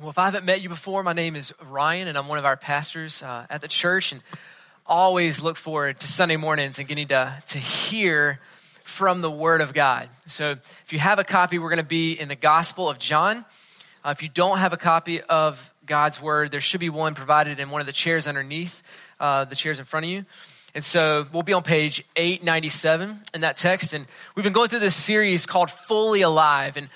Well, if I haven't met you before, my name is Ryan, and I'm one of our pastors uh, at the church, and always look forward to Sunday mornings and getting to, to hear from the Word of God. So, if you have a copy, we're going to be in the Gospel of John. Uh, if you don't have a copy of God's Word, there should be one provided in one of the chairs underneath uh, the chairs in front of you. And so we'll be on page 897 in that text. And we've been going through this series called Fully Alive. And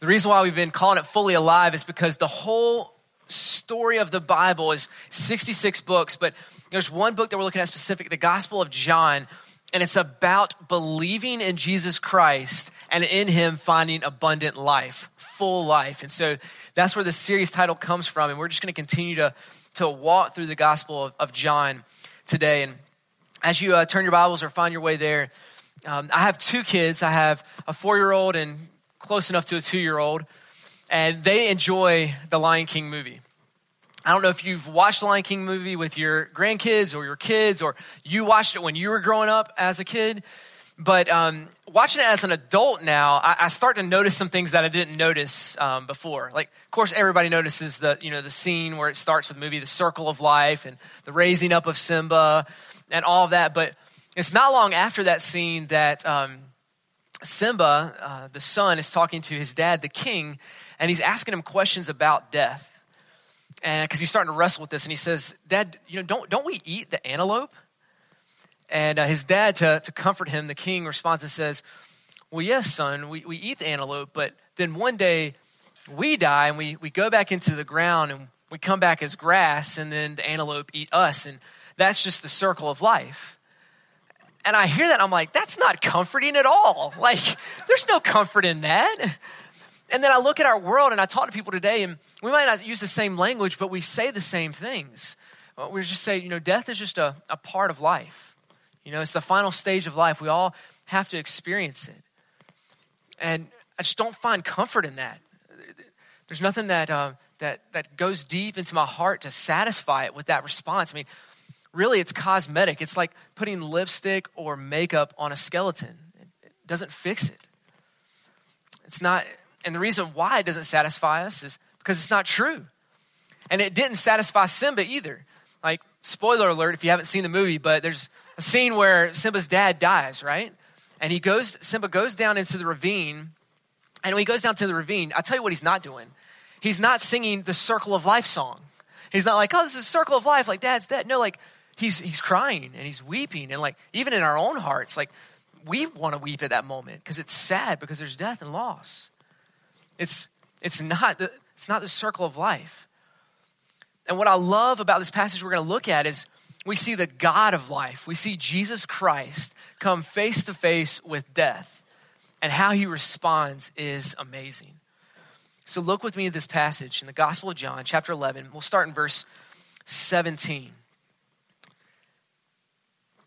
the reason why we've been calling it Fully Alive is because the whole story of the Bible is 66 books, but there's one book that we're looking at specific, the Gospel of John, and it's about believing in Jesus Christ and in him finding abundant life, full life. And so that's where the series title comes from, and we're just going to continue to, to walk through the Gospel of, of John today. And as you uh, turn your Bibles or find your way there, um, I have two kids. I have a four year old and close enough to a two year old, and they enjoy the Lion King movie. I don't know if you've watched the Lion King movie with your grandkids or your kids, or you watched it when you were growing up as a kid. But um, watching it as an adult now, I, I, start to notice some things that I didn't notice um, before. Like, of course, everybody notices the you know the scene where it starts with the movie, the circle of life, and the raising up of Simba, and all of that. But it's not long after that scene that um, Simba, uh, the son, is talking to his dad, the king, and he's asking him questions about death. And because he's starting to wrestle with this, and he says, Dad, you know, don't, don't we eat the antelope? And uh, his dad, to, to comfort him, the king responds and says, Well, yes, son, we, we eat the antelope, but then one day we die and we, we go back into the ground and we come back as grass, and then the antelope eat us. And that's just the circle of life. And I hear that, I'm like, that's not comforting at all. Like, there's no comfort in that. And then I look at our world and I talk to people today, and we might not use the same language, but we say the same things. We just say, you know, death is just a, a part of life. You know, it's the final stage of life. We all have to experience it. And I just don't find comfort in that. There's nothing that, uh, that, that goes deep into my heart to satisfy it with that response. I mean, really it's cosmetic. It's like putting lipstick or makeup on a skeleton. It doesn't fix it. It's not, and the reason why it doesn't satisfy us is because it's not true. And it didn't satisfy Simba either. Like, spoiler alert if you haven't seen the movie, but there's a scene where Simba's dad dies, right? And he goes, Simba goes down into the ravine. And when he goes down to the ravine, I'll tell you what he's not doing. He's not singing the circle of life song. He's not like, oh, this is circle of life, like dad's dead. No, like he's he's crying and he's weeping. And like even in our own hearts like we want to weep at that moment because it's sad because there's death and loss. It's it's not the it's not the circle of life. And what i love about this passage we're going to look at is we see the god of life. We see jesus christ come face to face with death and how he responds is amazing. So look with me at this passage in the gospel of john chapter 11 we'll start in verse 17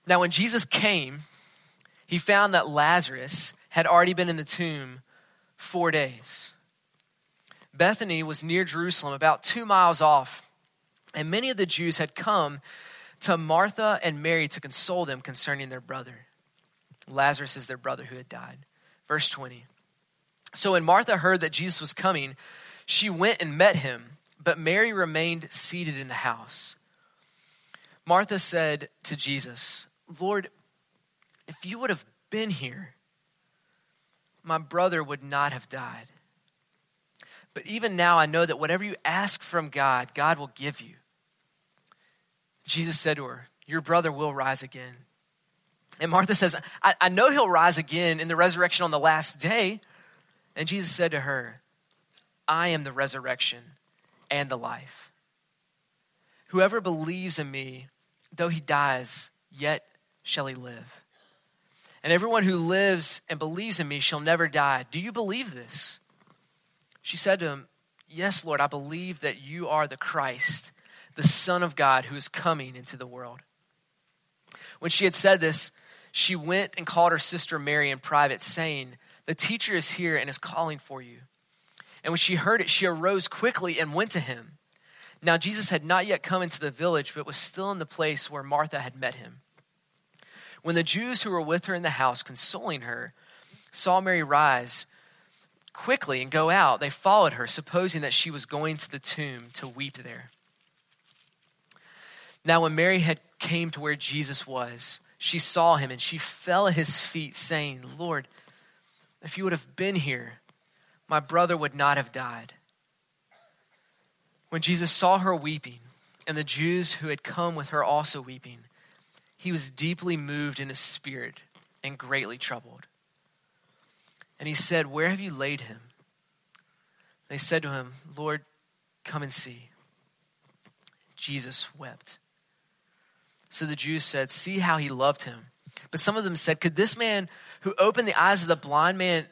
now, when Jesus came, he found that Lazarus had already been in the tomb four days. Bethany was near Jerusalem, about two miles off, and many of the Jews had come to Martha and Mary to console them concerning their brother. Lazarus is their brother who had died. Verse 20. So when Martha heard that Jesus was coming, she went and met him, but Mary remained seated in the house. Martha said to Jesus, Lord, if you would have been here, my brother would not have died. But even now, I know that whatever you ask from God, God will give you. Jesus said to her, Your brother will rise again. And Martha says, I, I know he'll rise again in the resurrection on the last day. And Jesus said to her, I am the resurrection and the life. Whoever believes in me, though he dies, yet shall he live. And everyone who lives and believes in me shall never die. Do you believe this? She said to him, Yes, Lord, I believe that you are the Christ, the Son of God who is coming into the world. When she had said this, she went and called her sister Mary in private, saying, The teacher is here and is calling for you. And when she heard it, she arose quickly and went to him. Now, Jesus had not yet come into the village, but was still in the place where Martha had met him. When the Jews who were with her in the house, consoling her, saw Mary rise, quickly and go out, they followed her, supposing that she was going to the tomb to weep there. Now, when Mary had came to where Jesus was, she saw him and she fell at his feet, saying, Lord, if you would have been here, my brother would not have died. When Jesus saw her weeping, and the Jews who had come with her also weeping, he was deeply moved in his spirit and greatly troubled. And he said, Where have you laid him? They said to him, Lord, come and see. Jesus wept. So the Jews said, See how he loved him. But some of them said, Could this man who opened the eyes of the blind man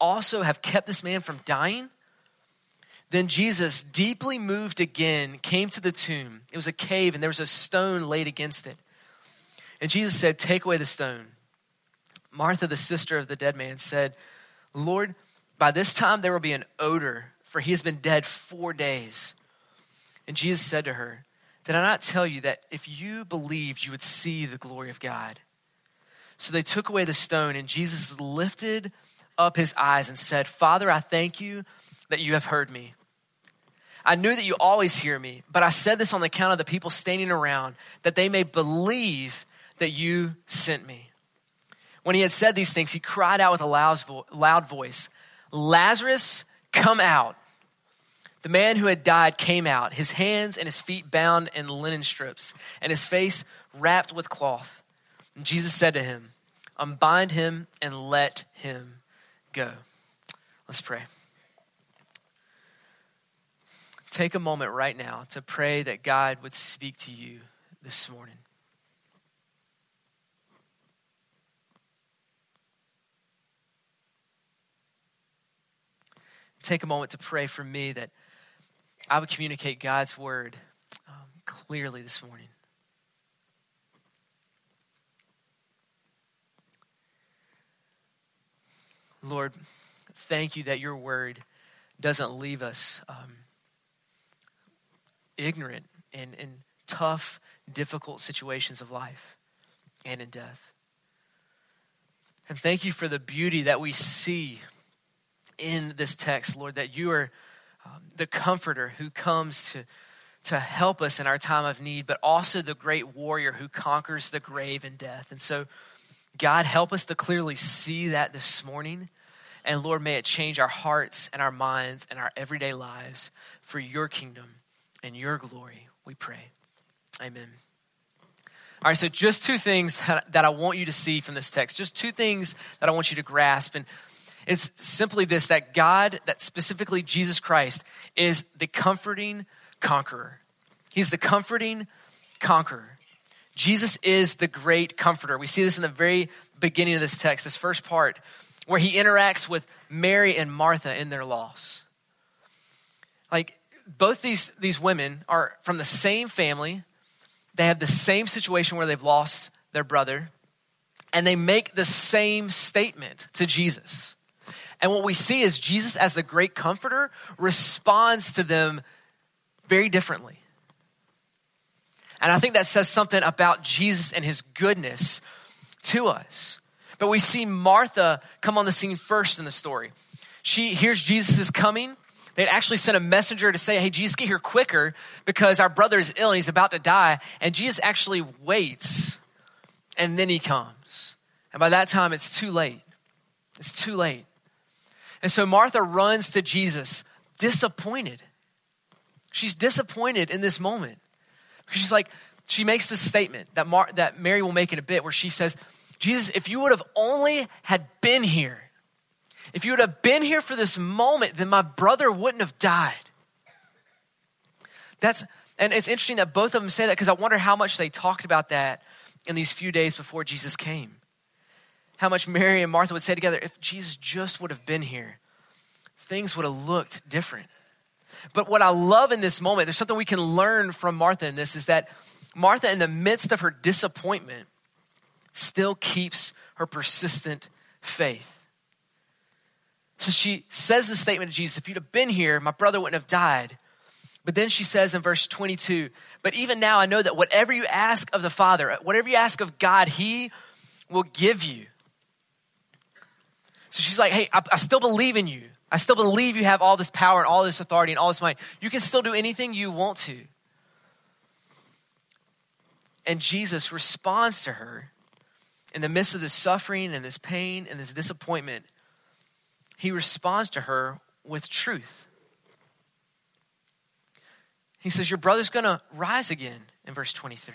also have kept this man from dying? Then Jesus, deeply moved again, came to the tomb. It was a cave, and there was a stone laid against it. And Jesus said, Take away the stone. Martha, the sister of the dead man, said, Lord, by this time there will be an odor, for he has been dead four days. And Jesus said to her, Did I not tell you that if you believed, you would see the glory of God? So they took away the stone, and Jesus lifted up his eyes and said, Father, I thank you that you have heard me. I knew that you always hear me, but I said this on account of the people standing around, that they may believe that you sent me. When he had said these things, he cried out with a loud voice, Lazarus, come out. The man who had died came out, his hands and his feet bound in linen strips, and his face wrapped with cloth. And Jesus said to him, Unbind him and let him go. Let's pray. Take a moment right now to pray that God would speak to you this morning. Take a moment to pray for me that I would communicate God's word um, clearly this morning. Lord, thank you that your word doesn't leave us um, ignorant in, in tough, difficult situations of life and in death. And thank you for the beauty that we see in this text, Lord, that you are um, the comforter who comes to, to help us in our time of need, but also the great warrior who conquers the grave and death. And so, God, help us to clearly see that this morning. And Lord, may it change our hearts and our minds and our everyday lives for your kingdom and your glory, we pray. Amen. All right, so just two things that, that I want you to see from this text. Just two things that I want you to grasp. And it's simply this that God, that specifically Jesus Christ, is the comforting conqueror. He's the comforting conqueror. Jesus is the great comforter. We see this in the very beginning of this text, this first part, where he interacts with Mary and Martha in their loss. Like, both these, these women are from the same family. They have the same situation where they've lost their brother, and they make the same statement to Jesus. And what we see is Jesus, as the great comforter, responds to them very differently. And I think that says something about Jesus and his goodness to us. But we see Martha come on the scene first in the story. She hears Jesus is coming. They'd actually sent a messenger to say, Hey, Jesus, get here quicker because our brother is ill and he's about to die. And Jesus actually waits and then he comes. And by that time, it's too late. It's too late. And so Martha runs to Jesus, disappointed. She's disappointed in this moment. She's like, she makes this statement that, Mar- that Mary will make in a bit where she says, Jesus, if you would have only had been here, if you would have been here for this moment, then my brother wouldn't have died. That's, and it's interesting that both of them say that because I wonder how much they talked about that in these few days before Jesus came how much Mary and Martha would say together if Jesus just would have been here, things would have looked different. But what I love in this moment, there's something we can learn from Martha in this, is that Martha, in the midst of her disappointment, still keeps her persistent faith. So she says the statement to Jesus, if you'd have been here, my brother wouldn't have died. But then she says in verse 22, but even now I know that whatever you ask of the Father, whatever you ask of God, He will give you. So she's like, hey, I, I still believe in you. I still believe you have all this power and all this authority and all this might. You can still do anything you want to. And Jesus responds to her in the midst of this suffering and this pain and this disappointment. He responds to her with truth. He says, Your brother's going to rise again in verse 23.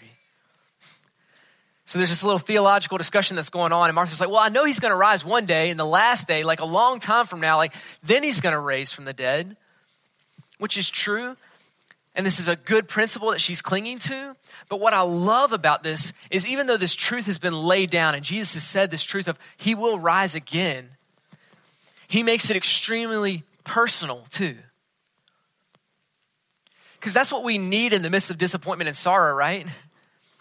So there's this little theological discussion that's going on, and Martha's like, Well, I know he's going to rise one day, in the last day, like a long time from now, like then he's going to raise from the dead, which is true. And this is a good principle that she's clinging to. But what I love about this is even though this truth has been laid down, and Jesus has said this truth of he will rise again, he makes it extremely personal too. Because that's what we need in the midst of disappointment and sorrow, right?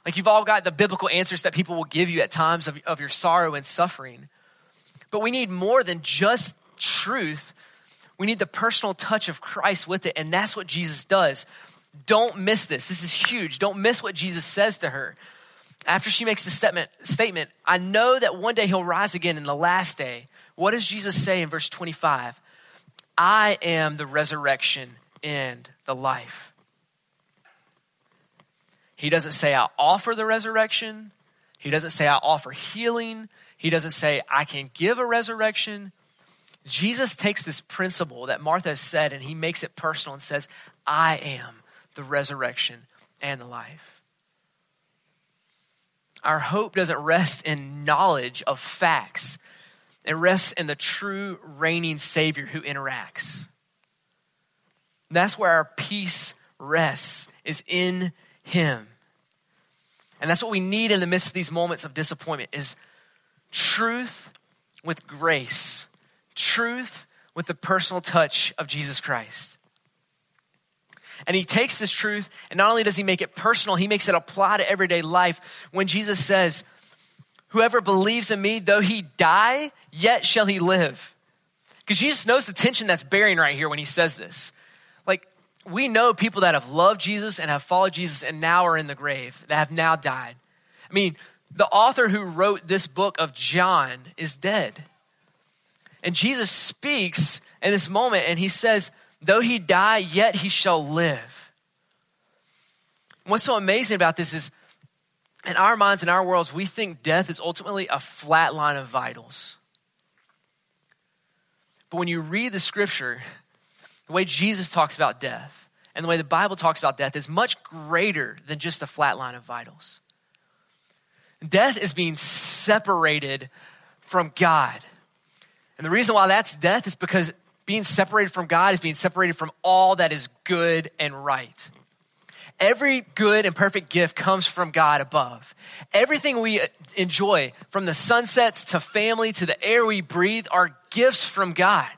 Like you've all got the biblical answers that people will give you at times of, of your sorrow and suffering. But we need more than just truth. We need the personal touch of Christ with it. And that's what Jesus does. Don't miss this. This is huge. Don't miss what Jesus says to her. After she makes the statement, statement, I know that one day he'll rise again in the last day. What does Jesus say in verse 25? I am the resurrection and the life. He doesn't say, I offer the resurrection. He doesn't say, I offer healing. He doesn't say, I can give a resurrection. Jesus takes this principle that Martha has said and he makes it personal and says, I am the resurrection and the life. Our hope doesn't rest in knowledge of facts, it rests in the true reigning Savior who interacts. That's where our peace rests, is in him. And that's what we need in the midst of these moments of disappointment is truth with grace. Truth with the personal touch of Jesus Christ. And he takes this truth, and not only does he make it personal, he makes it apply to everyday life. When Jesus says, Whoever believes in me, though he die, yet shall he live. Because Jesus knows the tension that's bearing right here when he says this we know people that have loved Jesus and have followed Jesus and now are in the grave, that have now died. I mean, the author who wrote this book of John is dead. And Jesus speaks in this moment and he says, Though he die, yet he shall live. what's so amazing about this is in our minds, in our worlds, we think death is ultimately a flat line of vitals. But when you read the scripture, the way Jesus talks about death and the way the Bible talks about death is much greater than just a flat line of vitals. Death is being separated from God. And the reason why that's death is because being separated from God is being separated from all that is good and right. Every good and perfect gift comes from God above. Everything we enjoy, from the sunsets to family to the air we breathe, are gifts from God.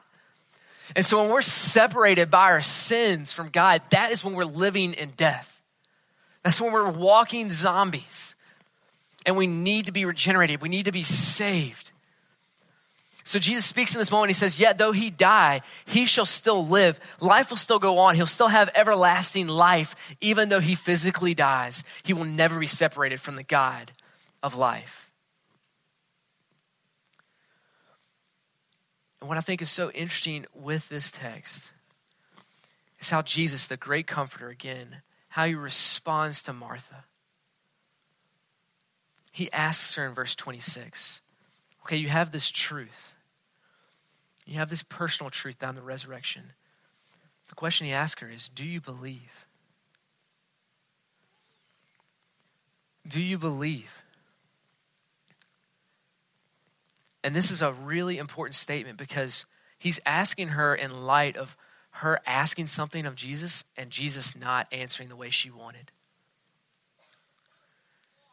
And so when we're separated by our sins from God, that is when we're living in death. That's when we're walking zombies. And we need to be regenerated. We need to be saved. So Jesus speaks in this moment. He says, Yet though he die, he shall still live. Life will still go on. He'll still have everlasting life, even though he physically dies. He will never be separated from the God of life. And what I think is so interesting with this text is how Jesus, the great comforter, again, how he responds to Martha. He asks her in verse 26 okay, you have this truth. You have this personal truth down the resurrection. The question he asks her is Do you believe? Do you believe? And this is a really important statement because he's asking her in light of her asking something of Jesus and Jesus not answering the way she wanted.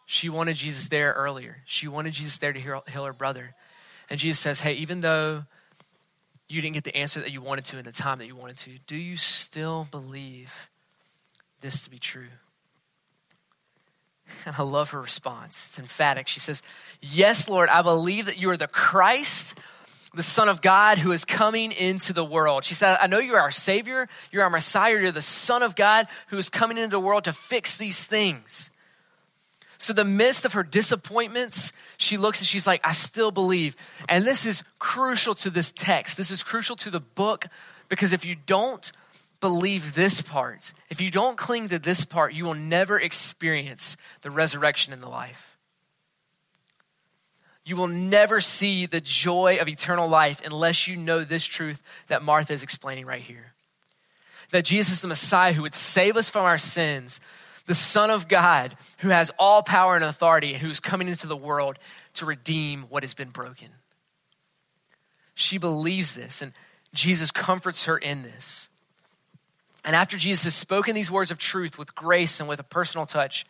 She wanted Jesus there earlier. She wanted Jesus there to heal, her brother. And Jesus says, Hey, even though you didn't get the answer that you wanted to in the time that you wanted to, do you still believe this to be true? And I love her response. It's emphatic. She says, Yes, Lord, I believe that you are the Christ, the Son of God who is coming into the world. She said, I know you're our Savior, you're our Messiah, you're the Son of God who is coming into the world to fix these things. So, the midst of her disappointments, she looks and she's like, I still believe. And this is crucial to this text. This is crucial to the book because if you don't believe this part, if you don't cling to this part, you will never experience the resurrection in the life. You will never see the joy of eternal life unless you know this truth that Martha is explaining right here. That Jesus is the Messiah who would save us from our sins, the Son of God who has all power and authority, and who is coming into the world to redeem what has been broken. She believes this, and Jesus comforts her in this. And after Jesus has spoken these words of truth with grace and with a personal touch,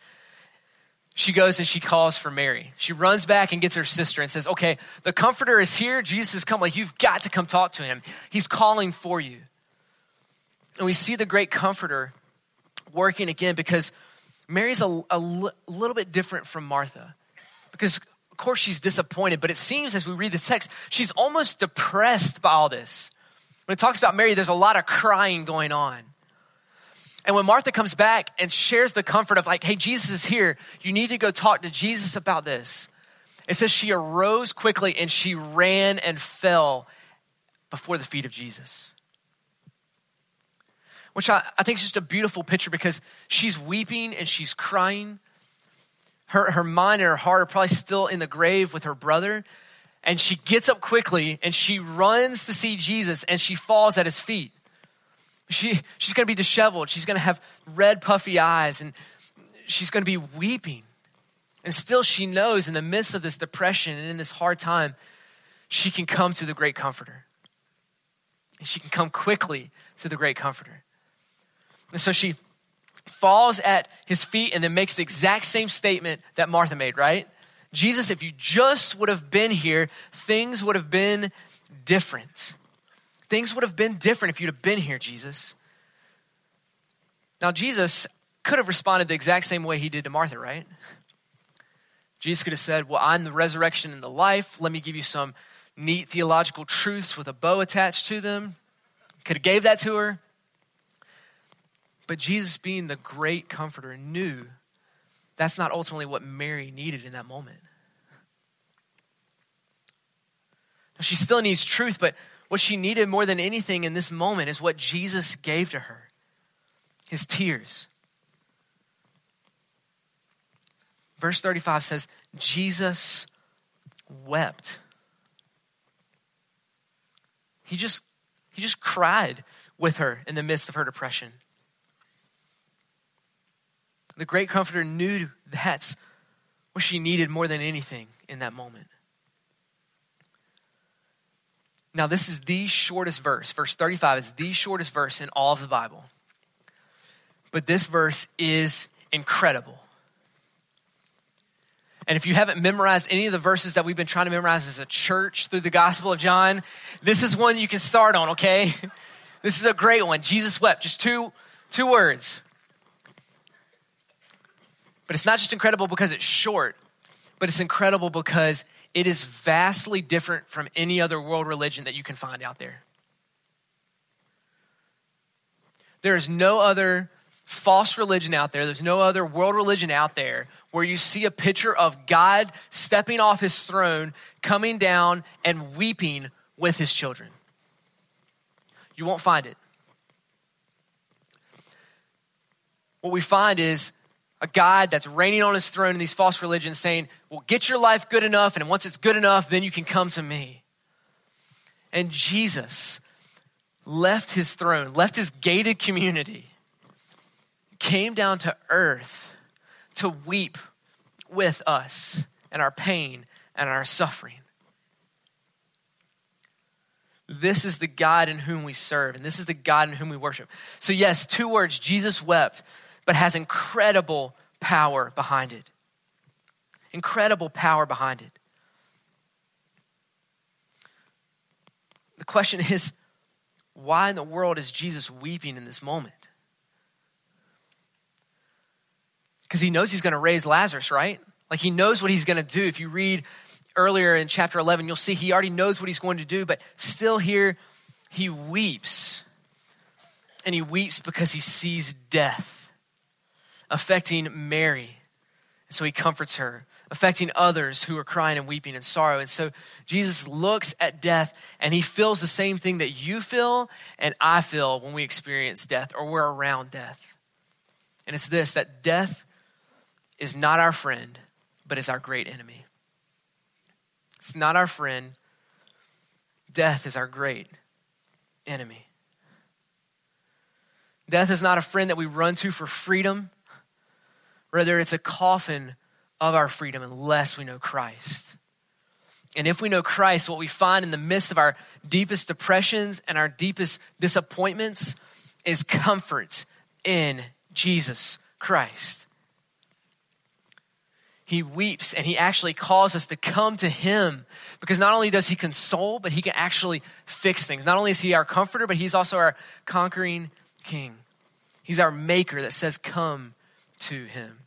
she goes and she calls for Mary. She runs back and gets her sister and says, Okay, the comforter is here. Jesus has come. Like, you've got to come talk to him. He's calling for you. And we see the great comforter working again because Mary's a, a little bit different from Martha. Because, of course, she's disappointed, but it seems as we read this text, she's almost depressed by all this. When it talks about Mary, there's a lot of crying going on. And when Martha comes back and shares the comfort of, like, hey, Jesus is here, you need to go talk to Jesus about this. It says she arose quickly and she ran and fell before the feet of Jesus. Which I, I think is just a beautiful picture because she's weeping and she's crying. Her, her mind and her heart are probably still in the grave with her brother. And she gets up quickly and she runs to see Jesus and she falls at his feet. She, she's going to be disheveled. She's going to have red, puffy eyes, and she's going to be weeping. And still, she knows in the midst of this depression and in this hard time, she can come to the great comforter. And She can come quickly to the great comforter. And so she falls at his feet and then makes the exact same statement that Martha made, right? Jesus, if you just would have been here, things would have been different. Things would have been different if you'd have been here, Jesus. Now, Jesus could have responded the exact same way he did to Martha, right? Jesus could have said, Well, I'm the resurrection and the life. Let me give you some neat theological truths with a bow attached to them. Could have gave that to her. But Jesus, being the great comforter, knew that's not ultimately what Mary needed in that moment. Now, she still needs truth, but what she needed more than anything in this moment is what Jesus gave to her his tears. Verse 35 says, Jesus wept. He just, he just cried with her in the midst of her depression. The great comforter knew that's what she needed more than anything in that moment. Now, this is the shortest verse. Verse 35 is the shortest verse in all of the Bible. But this verse is incredible. And if you haven't memorized any of the verses that we've been trying to memorize as a church through the Gospel of John, this is one you can start on, okay? This is a great one. Jesus wept. Just two, two words. But it's not just incredible because it's short, but it's incredible because it is vastly different from any other world religion that you can find out there. There is no other false religion out there, there's no other world religion out there where you see a picture of God stepping off his throne, coming down, and weeping with his children. You won't find it. What we find is a God that's reigning on his throne in these false religions saying, Well, get your life good enough, and once it's good enough, then you can come to me. And Jesus left his throne, left his gated community, came down to earth to weep with us and our pain and our suffering. This is the God in whom we serve, and this is the God in whom we worship. So, yes, two words Jesus wept but has incredible power behind it. Incredible power behind it. The question is why in the world is Jesus weeping in this moment? Because he knows he's going to raise Lazarus, right? Like he knows what he's going to do. If you read earlier in chapter 11, you'll see he already knows what he's going to do, but still here he weeps. And he weeps because he sees death affecting Mary And so he comforts her, affecting others who are crying and weeping in sorrow. And so Jesus looks at death and he feels the same thing that you feel and I feel when we experience death or we're around death. And it's this that death is not our friend, but is our great enemy. It's not our friend, death is our great enemy. Death is not a friend that we run to for freedom. Rather, it's a coffin of our freedom unless we know Christ. And if we know Christ, what we find in the midst of our deepest depressions and our deepest disappointments is comfort in Jesus Christ. He weeps and he actually calls us to come to him because not only does he console, but he can actually fix things. Not only is he our comforter, but he's also our conquering king. He's our maker that says, Come to him.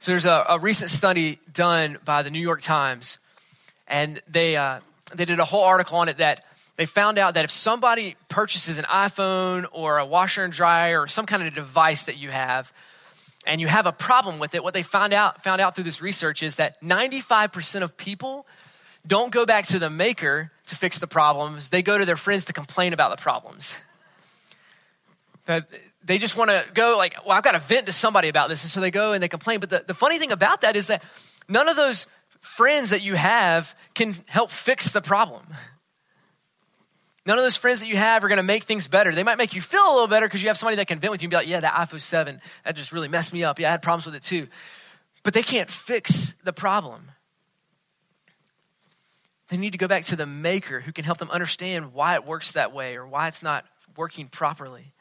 So there's a, a recent study done by the New York Times, and they, uh, they did a whole article on it that they found out that if somebody purchases an iPhone or a washer and dryer or some kind of device that you have, and you have a problem with it, what they found out, found out through this research is that 95% of people don't go back to the maker to fix the problems, they go to their friends to complain about the problems. That they just want to go like, well, I've got to vent to somebody about this. And so they go and they complain. But the, the funny thing about that is that none of those friends that you have can help fix the problem. None of those friends that you have are going to make things better. They might make you feel a little better because you have somebody that can vent with you and be like, yeah, that iPhone 7, that just really messed me up. Yeah, I had problems with it too. But they can't fix the problem. They need to go back to the maker who can help them understand why it works that way or why it's not working properly.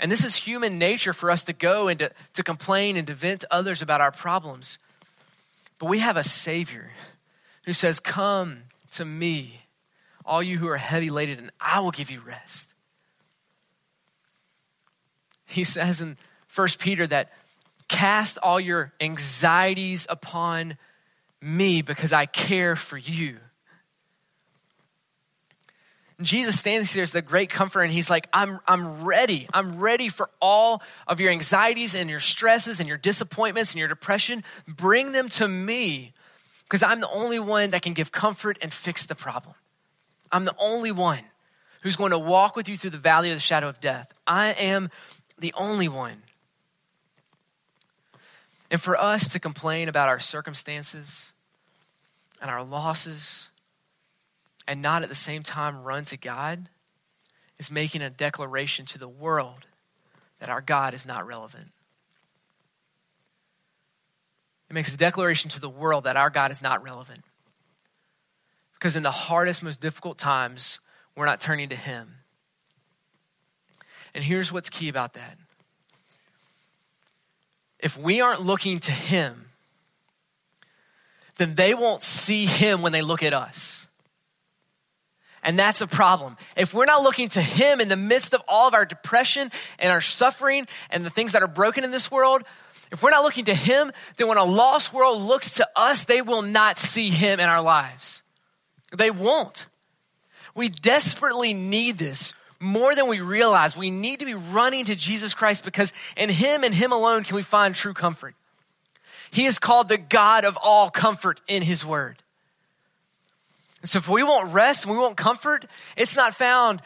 And this is human nature for us to go and to, to complain and to vent to others about our problems. But we have a Savior who says, Come to me, all you who are heavy laden, and I will give you rest. He says in 1 Peter that cast all your anxieties upon me because I care for you. Jesus stands here as the great comforter, and he's like, I'm, I'm ready. I'm ready for all of your anxieties and your stresses and your disappointments and your depression. Bring them to me because I'm the only one that can give comfort and fix the problem. I'm the only one who's going to walk with you through the valley of the shadow of death. I am the only one. And for us to complain about our circumstances and our losses and not at the same time run to God is making a declaration to the world that our God is not relevant. It makes a declaration to the world that our God is not relevant. Because in the hardest, most difficult times, we're not turning to Him. And here's what's key about that if we aren't looking to Him, then they won't see Him when they look at us. And that's a problem. If we're not looking to Him in the midst of all of our depression and our suffering and the things that are broken in this world, if we're not looking to Him, then when a lost world looks to us, they will not see Him in our lives. They won't. We desperately need this more than we realize. We need to be running to Jesus Christ because in Him and Him alone can we find true comfort. He is called the God of all comfort in His Word. So if we want rest and we want comfort, it's not found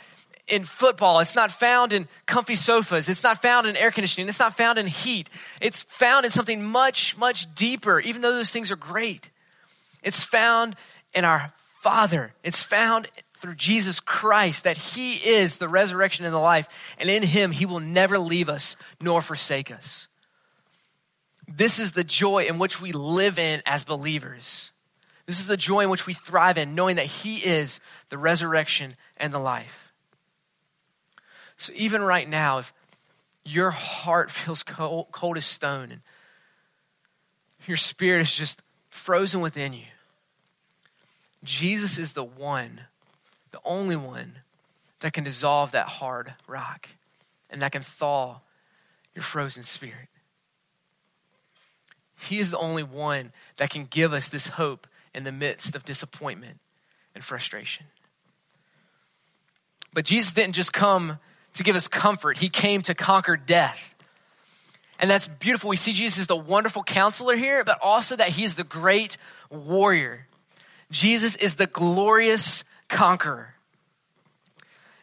in football. It's not found in comfy sofas. It's not found in air conditioning. It's not found in heat. It's found in something much, much deeper, even though those things are great. It's found in our Father. It's found through Jesus Christ that He is the resurrection and the life. And in Him, He will never leave us nor forsake us. This is the joy in which we live in as believers. This is the joy in which we thrive in, knowing that He is the resurrection and the life. So, even right now, if your heart feels cold, cold as stone and your spirit is just frozen within you, Jesus is the one, the only one that can dissolve that hard rock and that can thaw your frozen spirit. He is the only one that can give us this hope in the midst of disappointment and frustration. But Jesus didn't just come to give us comfort, He came to conquer death. And that's beautiful. We see Jesus as the wonderful counselor here, but also that he's the great warrior. Jesus is the glorious conqueror.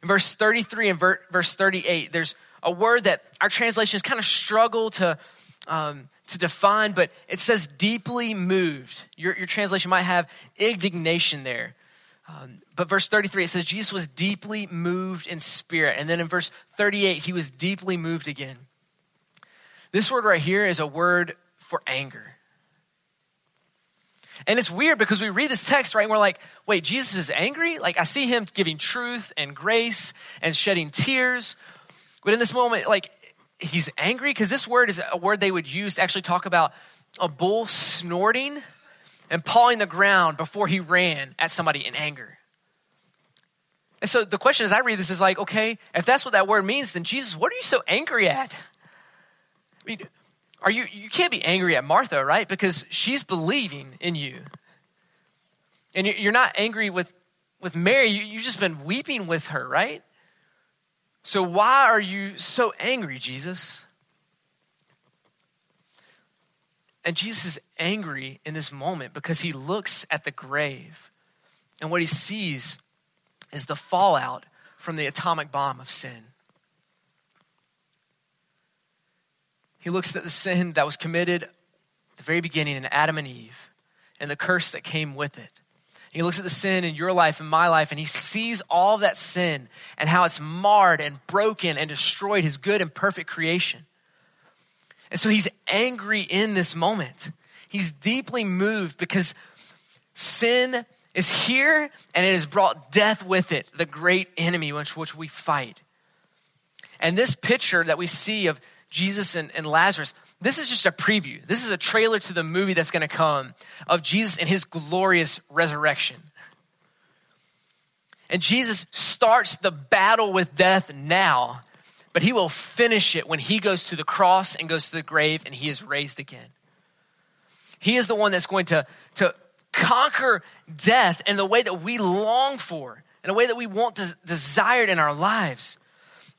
In verse 33 and verse 38, there's a word that our translations kind of struggle to, um, to define, but it says deeply moved. Your, your translation might have indignation there. Um, but verse 33, it says Jesus was deeply moved in spirit. And then in verse 38, he was deeply moved again. This word right here is a word for anger. And it's weird because we read this text, right? And we're like, wait, Jesus is angry? Like, I see him giving truth and grace and shedding tears. But in this moment, like, he's angry because this word is a word they would use to actually talk about a bull snorting and pawing the ground before he ran at somebody in anger. And so the question as I read this is like, okay, if that's what that word means, then Jesus, what are you so angry at? I mean, are you you can't be angry at Martha, right? Because she's believing in you. And you're not angry with with Mary, you, you've just been weeping with her, right? So why are you so angry, Jesus? And Jesus is angry in this moment because he looks at the grave and what he sees is the fallout from the atomic bomb of sin. He looks at the sin that was committed at the very beginning in Adam and Eve and the curse that came with it. He looks at the sin in your life and my life, and he sees all that sin and how it's marred and broken and destroyed his good and perfect creation. And so he's angry in this moment. He's deeply moved because sin is here and it has brought death with it, the great enemy which, which we fight. And this picture that we see of Jesus and, and Lazarus, this is just a preview. This is a trailer to the movie that's going to come of Jesus and his glorious resurrection. And Jesus starts the battle with death now, but he will finish it when he goes to the cross and goes to the grave and he is raised again. He is the one that's going to, to conquer death in the way that we long for, in a way that we want to desire it in our lives.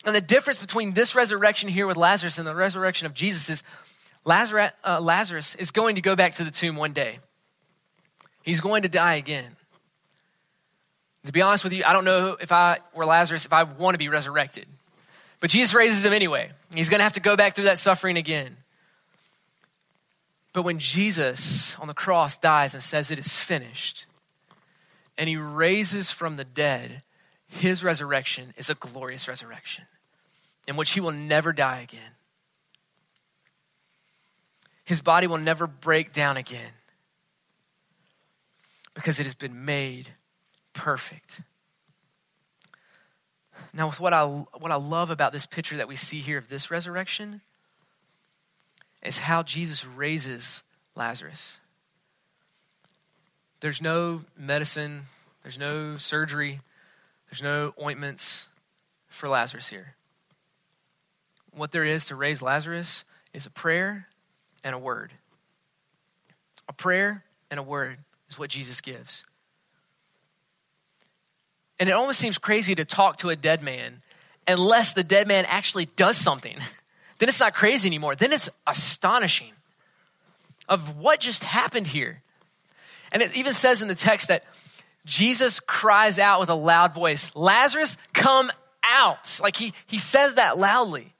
And the difference between this resurrection here with Lazarus and the resurrection of Jesus is Lazarus, uh, Lazarus is going to go back to the tomb one day. He's going to die again. To be honest with you, I don't know if I were Lazarus, if I want to be resurrected. But Jesus raises him anyway. He's going to have to go back through that suffering again. But when Jesus on the cross dies and says it is finished, and he raises from the dead, his resurrection is a glorious resurrection in which he will never die again. His body will never break down again because it has been made perfect. Now, with what I, what I love about this picture that we see here of this resurrection is how Jesus raises Lazarus. There's no medicine, there's no surgery, there's no ointments for Lazarus here. What there is to raise Lazarus is a prayer and a word. A prayer and a word is what Jesus gives. And it almost seems crazy to talk to a dead man unless the dead man actually does something. then it's not crazy anymore. Then it's astonishing of what just happened here. And it even says in the text that Jesus cries out with a loud voice, Lazarus, come out. Like he, he says that loudly.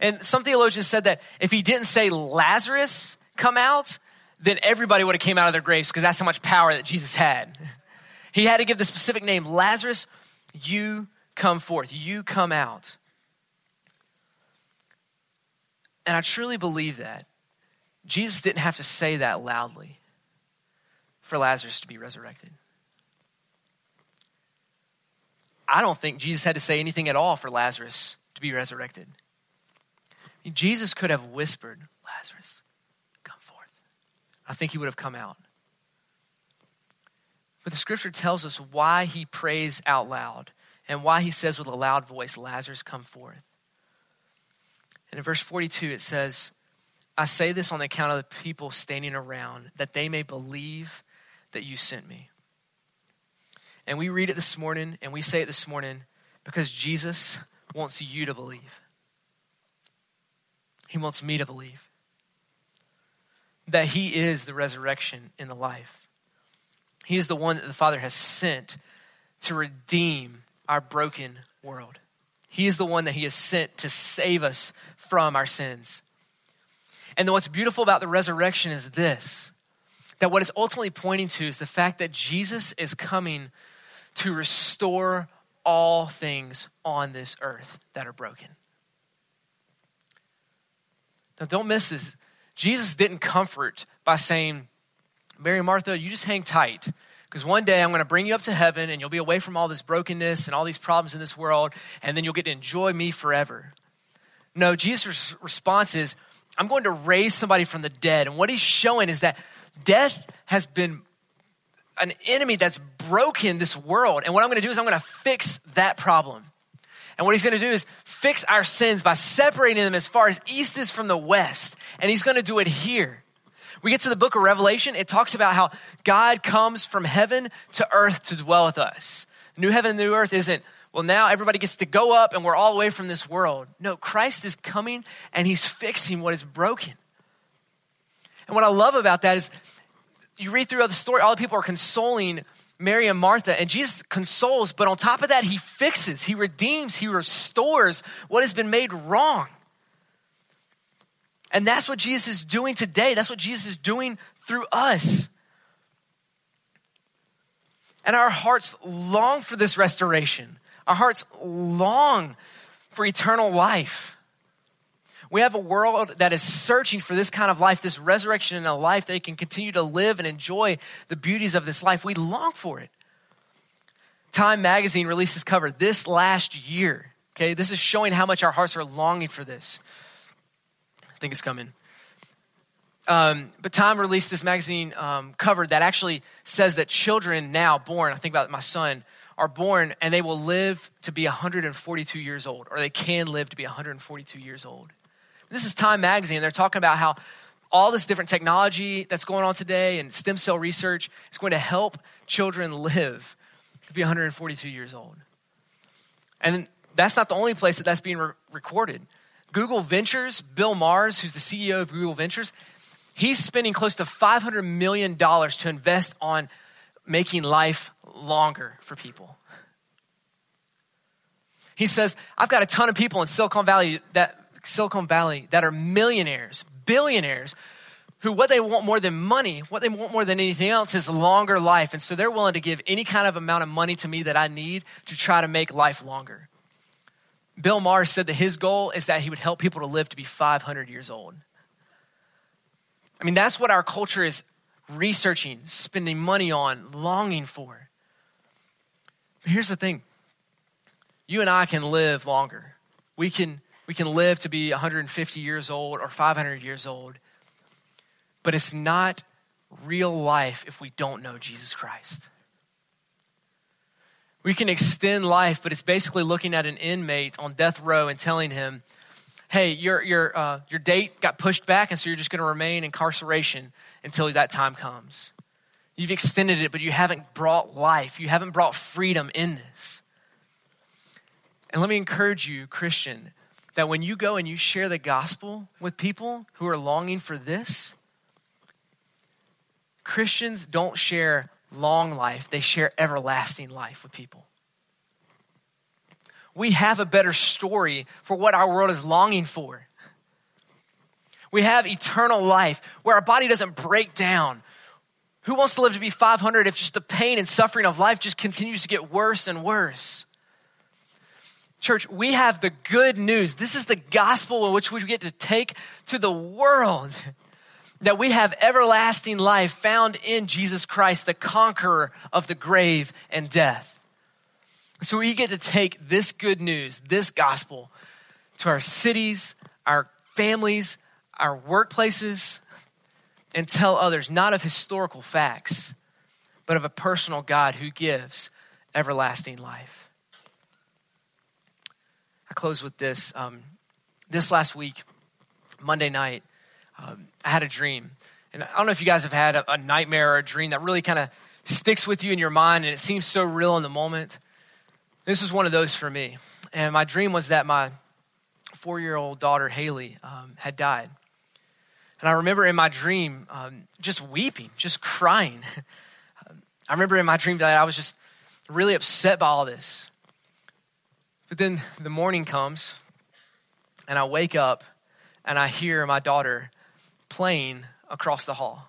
And some theologians said that if he didn't say Lazarus, come out, then everybody would have came out of their graves because that's how much power that Jesus had. He had to give the specific name, Lazarus, you come forth, you come out. And I truly believe that. Jesus didn't have to say that loudly for Lazarus to be resurrected. I don't think Jesus had to say anything at all for Lazarus to be resurrected. Jesus could have whispered, Lazarus, come forth. I think he would have come out. But the scripture tells us why he prays out loud and why he says with a loud voice, Lazarus, come forth. And in verse 42, it says, I say this on the account of the people standing around, that they may believe that you sent me. And we read it this morning and we say it this morning because Jesus wants you to believe. He wants me to believe that He is the resurrection in the life. He is the one that the Father has sent to redeem our broken world. He is the one that He has sent to save us from our sins. And what's beautiful about the resurrection is this that what it's ultimately pointing to is the fact that Jesus is coming to restore all things on this earth that are broken. Now, don't miss this. Jesus didn't comfort by saying, Mary Martha, you just hang tight. Because one day I'm going to bring you up to heaven and you'll be away from all this brokenness and all these problems in this world, and then you'll get to enjoy me forever. No, Jesus' response is, I'm going to raise somebody from the dead. And what he's showing is that death has been an enemy that's broken this world. And what I'm going to do is I'm going to fix that problem. And what he's going to do is fix our sins by separating them as far as east is from the west. And he's going to do it here. We get to the book of Revelation, it talks about how God comes from heaven to earth to dwell with us. New heaven and new earth isn't, well, now everybody gets to go up and we're all away from this world. No, Christ is coming and he's fixing what is broken. And what I love about that is you read through the story, all the people are consoling Mary and Martha, and Jesus consoles, but on top of that, he fixes, he redeems, he restores what has been made wrong. And that's what Jesus is doing today. That's what Jesus is doing through us. And our hearts long for this restoration. Our hearts long for eternal life. We have a world that is searching for this kind of life, this resurrection in a life they can continue to live and enjoy the beauties of this life. We long for it. Time magazine released this cover this last year. Okay, this is showing how much our hearts are longing for this. I think it's coming. Um, but Time released this magazine um, cover that actually says that children now born, I think about my son, are born and they will live to be 142 years old, or they can live to be 142 years old. This is Time Magazine. They're talking about how all this different technology that's going on today and stem cell research is going to help children live to be 142 years old. And that's not the only place that that's being re- recorded. Google Ventures, Bill Maris, who's the CEO of Google Ventures, he's spending close to $500 million to invest on making life longer for people. He says, I've got a ton of people in Silicon Valley that Silicon Valley that are millionaires, billionaires, who what they want more than money, what they want more than anything else is longer life. And so they're willing to give any kind of amount of money to me that I need to try to make life longer. Bill Maris said that his goal is that he would help people to live to be 500 years old. I mean, that's what our culture is researching, spending money on, longing for. But here's the thing you and I can live longer. We can we can live to be 150 years old or 500 years old. But it's not real life if we don't know Jesus Christ. We can extend life, but it's basically looking at an inmate on death row and telling him, hey, your, your, uh, your date got pushed back, and so you're just going to remain incarceration until that time comes. You've extended it, but you haven't brought life. You haven't brought freedom in this. And let me encourage you, Christian, that when you go and you share the gospel with people who are longing for this, Christians don't share long life, they share everlasting life with people. We have a better story for what our world is longing for. We have eternal life where our body doesn't break down. Who wants to live to be 500 if just the pain and suffering of life just continues to get worse and worse? Church, we have the good news. This is the gospel in which we get to take to the world that we have everlasting life found in Jesus Christ, the conqueror of the grave and death. So we get to take this good news, this gospel, to our cities, our families, our workplaces, and tell others not of historical facts, but of a personal God who gives everlasting life close with this. Um, this last week, Monday night, um, I had a dream. And I don't know if you guys have had a, a nightmare or a dream that really kind of sticks with you in your mind and it seems so real in the moment. This was one of those for me. And my dream was that my four year old daughter, Haley, um, had died. And I remember in my dream um, just weeping, just crying. I remember in my dream that I was just really upset by all this. But then the morning comes, and I wake up and I hear my daughter playing across the hall.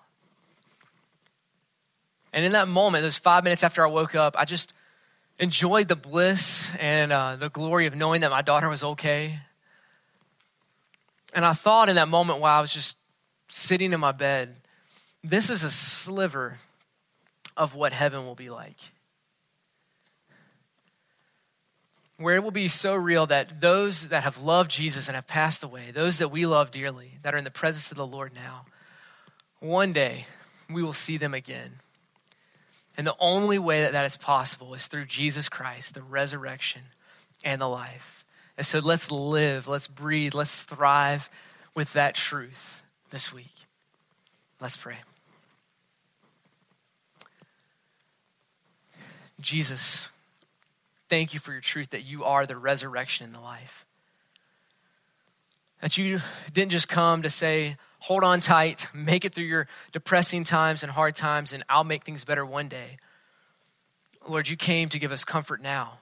And in that moment, those five minutes after I woke up, I just enjoyed the bliss and uh, the glory of knowing that my daughter was okay. And I thought in that moment while I was just sitting in my bed, this is a sliver of what heaven will be like. Where it will be so real that those that have loved Jesus and have passed away, those that we love dearly, that are in the presence of the Lord now, one day we will see them again. And the only way that that is possible is through Jesus Christ, the resurrection and the life. And so let's live, let's breathe, let's thrive with that truth this week. Let's pray. Jesus, thank you for your truth that you are the resurrection and the life. That you didn't just come to say, hold on tight, make it through your depressing times and hard times, and I'll make things better one day. Lord, you came to give us comfort now.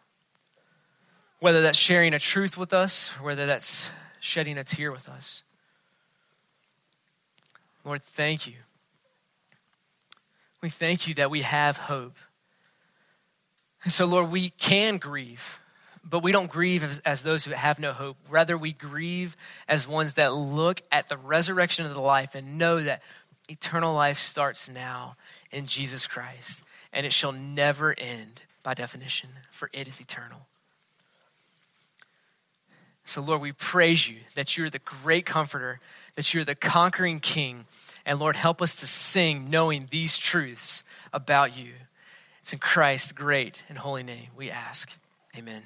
Whether that's sharing a truth with us, whether that's shedding a tear with us. Lord, thank you. We thank you that we have hope. And so, Lord, we can grieve, but we don't grieve as, as, those who have no hope. Rather, we grieve as ones that look at the resurrection of the life and know that eternal life starts now in Jesus Christ, and it shall never end by definition, for it is eternal. So, Lord, we praise you that you're the great comforter, that you're the conquering king. And Lord, help us to sing knowing these truths about you. It's in Christ's great and holy name we ask. Amen.